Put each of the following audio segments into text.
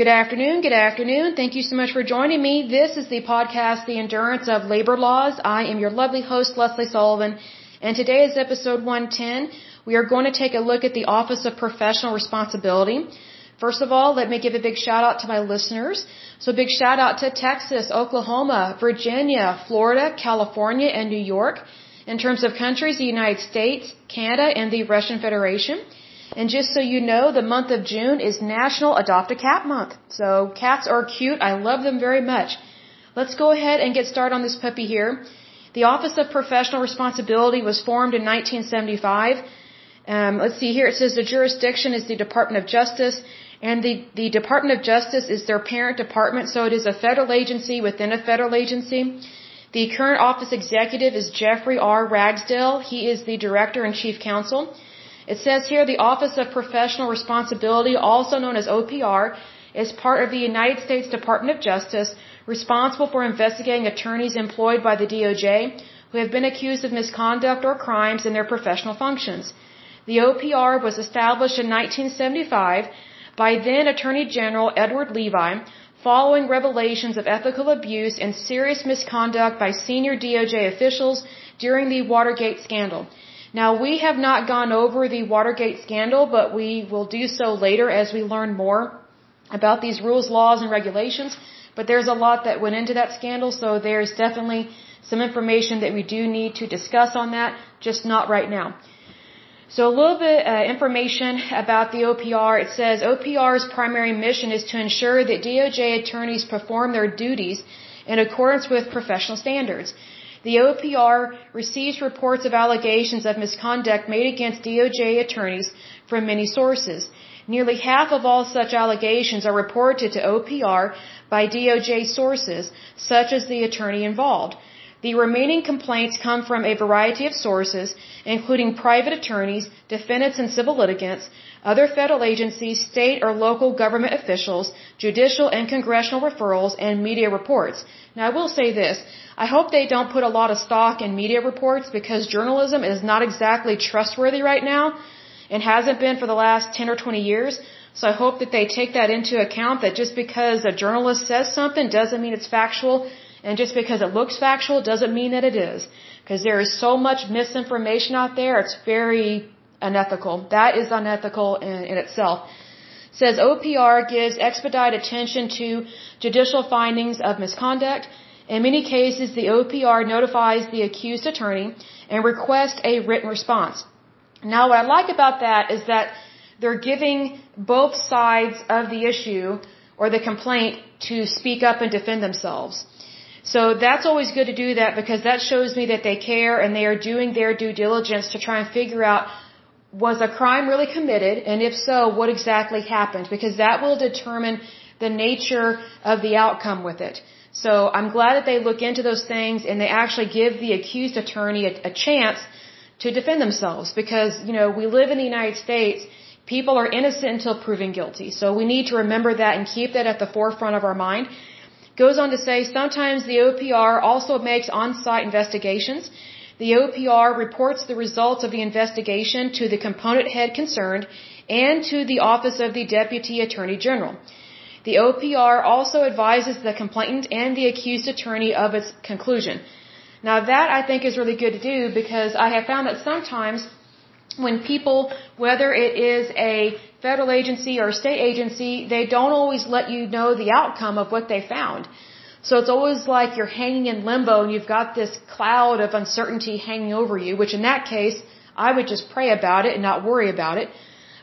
Good afternoon. Good afternoon. Thank you so much for joining me. This is the podcast, The Endurance of Labor Laws. I am your lovely host, Lesley Sullivan, and today is episode 110. We are going to take a look at the Office of Professional Responsibility. First of all, let me give a big shout out to my listeners. So big shout out to Texas, Oklahoma, Virginia, Florida, California, and New York. In terms of countries, the United States, Canada, and the Russian Federation. And just so you know, the month of June is National Adopt a Cat Month. So cats are cute. I love them very much. Let's go ahead and get started on this puppy here. The Office of Professional Responsibility was formed in 1975. Um, let's see here. It says the jurisdiction is the Department of Justice, and the, the Department of Justice is their parent department, so it is a federal agency within a federal agency. The current office executive is Jeffrey R. Ragsdale. He is the director and chief counsel. It says here the Office of Professional Responsibility, also known as OPR, is part of the United States Department of Justice, responsible for investigating attorneys employed by the DOJ who have been accused of misconduct or crimes in their professional functions. The OPR was established in 1975 by then Attorney General Edward Levi following revelations of ethical abuse and serious misconduct by senior DOJ officials during the Watergate scandal. Now, we have not gone over the Watergate scandal, but we will do so later as we learn more about these rules, laws, and regulations. But there's a lot that went into that scandal, so there's definitely some information that we do need to discuss on that, just not right now. So a little bit uh, information about the OPR. It says OPR's primary mission is to ensure that DOJ attorneys perform their duties in accordance with professional standards. The OPR receives reports of allegations of misconduct made against DOJ attorneys from many sources. Nearly half of all such allegations are reported to OPR by DOJ sources, such as the attorney involved. The remaining complaints come from a variety of sources, including private attorneys, defendants and civil litigants, other federal agencies, state or local government officials, judicial and congressional referrals, and media reports. Now I will say this. I hope they don't put a lot of stock in media reports because journalism is not exactly trustworthy right now and hasn't been for the last 10 or 20 years. So I hope that they take that into account that just because a journalist says something doesn't mean it's factual and just because it looks factual doesn't mean that it is. Because there is so much misinformation out there, it's very unethical. That is unethical in, in itself. It says OPR gives expedited attention to judicial findings of misconduct. In many cases, the OPR notifies the accused attorney and requests a written response. Now, what I like about that is that they're giving both sides of the issue or the complaint to speak up and defend themselves. So that's always good to do that because that shows me that they care and they are doing their due diligence to try and figure out was a crime really committed and if so, what exactly happened because that will determine the nature of the outcome with it. So I'm glad that they look into those things and they actually give the accused attorney a, a chance to defend themselves because, you know, we live in the United States. People are innocent until proven guilty. So we need to remember that and keep that at the forefront of our mind. Goes on to say sometimes the OPR also makes on-site investigations. The OPR reports the results of the investigation to the component head concerned and to the Office of the Deputy Attorney General. The OPR also advises the complainant and the accused attorney of its conclusion. Now that I think is really good to do because I have found that sometimes when people, whether it is a federal agency or a state agency, they don't always let you know the outcome of what they found. So it's always like you're hanging in limbo and you've got this cloud of uncertainty hanging over you, which in that case, I would just pray about it and not worry about it.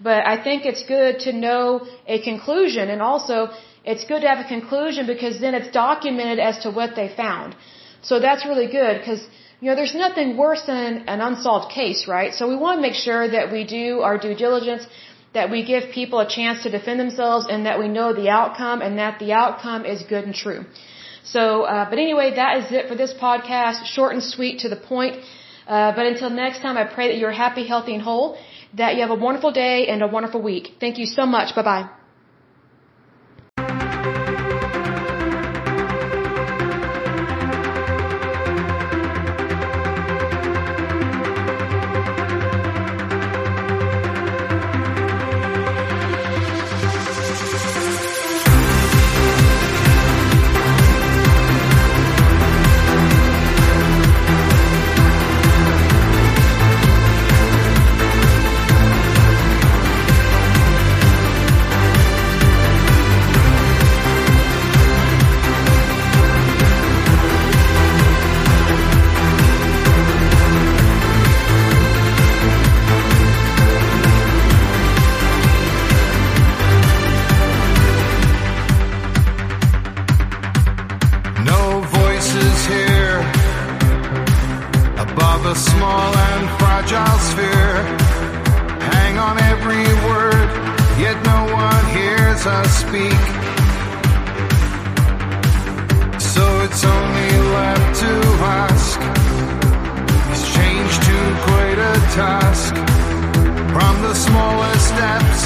But I think it's good to know a conclusion and also it's good to have a conclusion because then it's documented as to what they found. So that's really good because, you know, there's nothing worse than an unsolved case, right? So we want to make sure that we do our due diligence, that we give people a chance to defend themselves and that we know the outcome and that the outcome is good and true. So, uh, but anyway, that is it for this podcast. Short and sweet to the point. Uh, but until next time, I pray that you're happy, healthy, and whole, that you have a wonderful day and a wonderful week. Thank you so much. Bye bye. I speak. So it's only left to ask. Is change too great a task? From the smallest steps.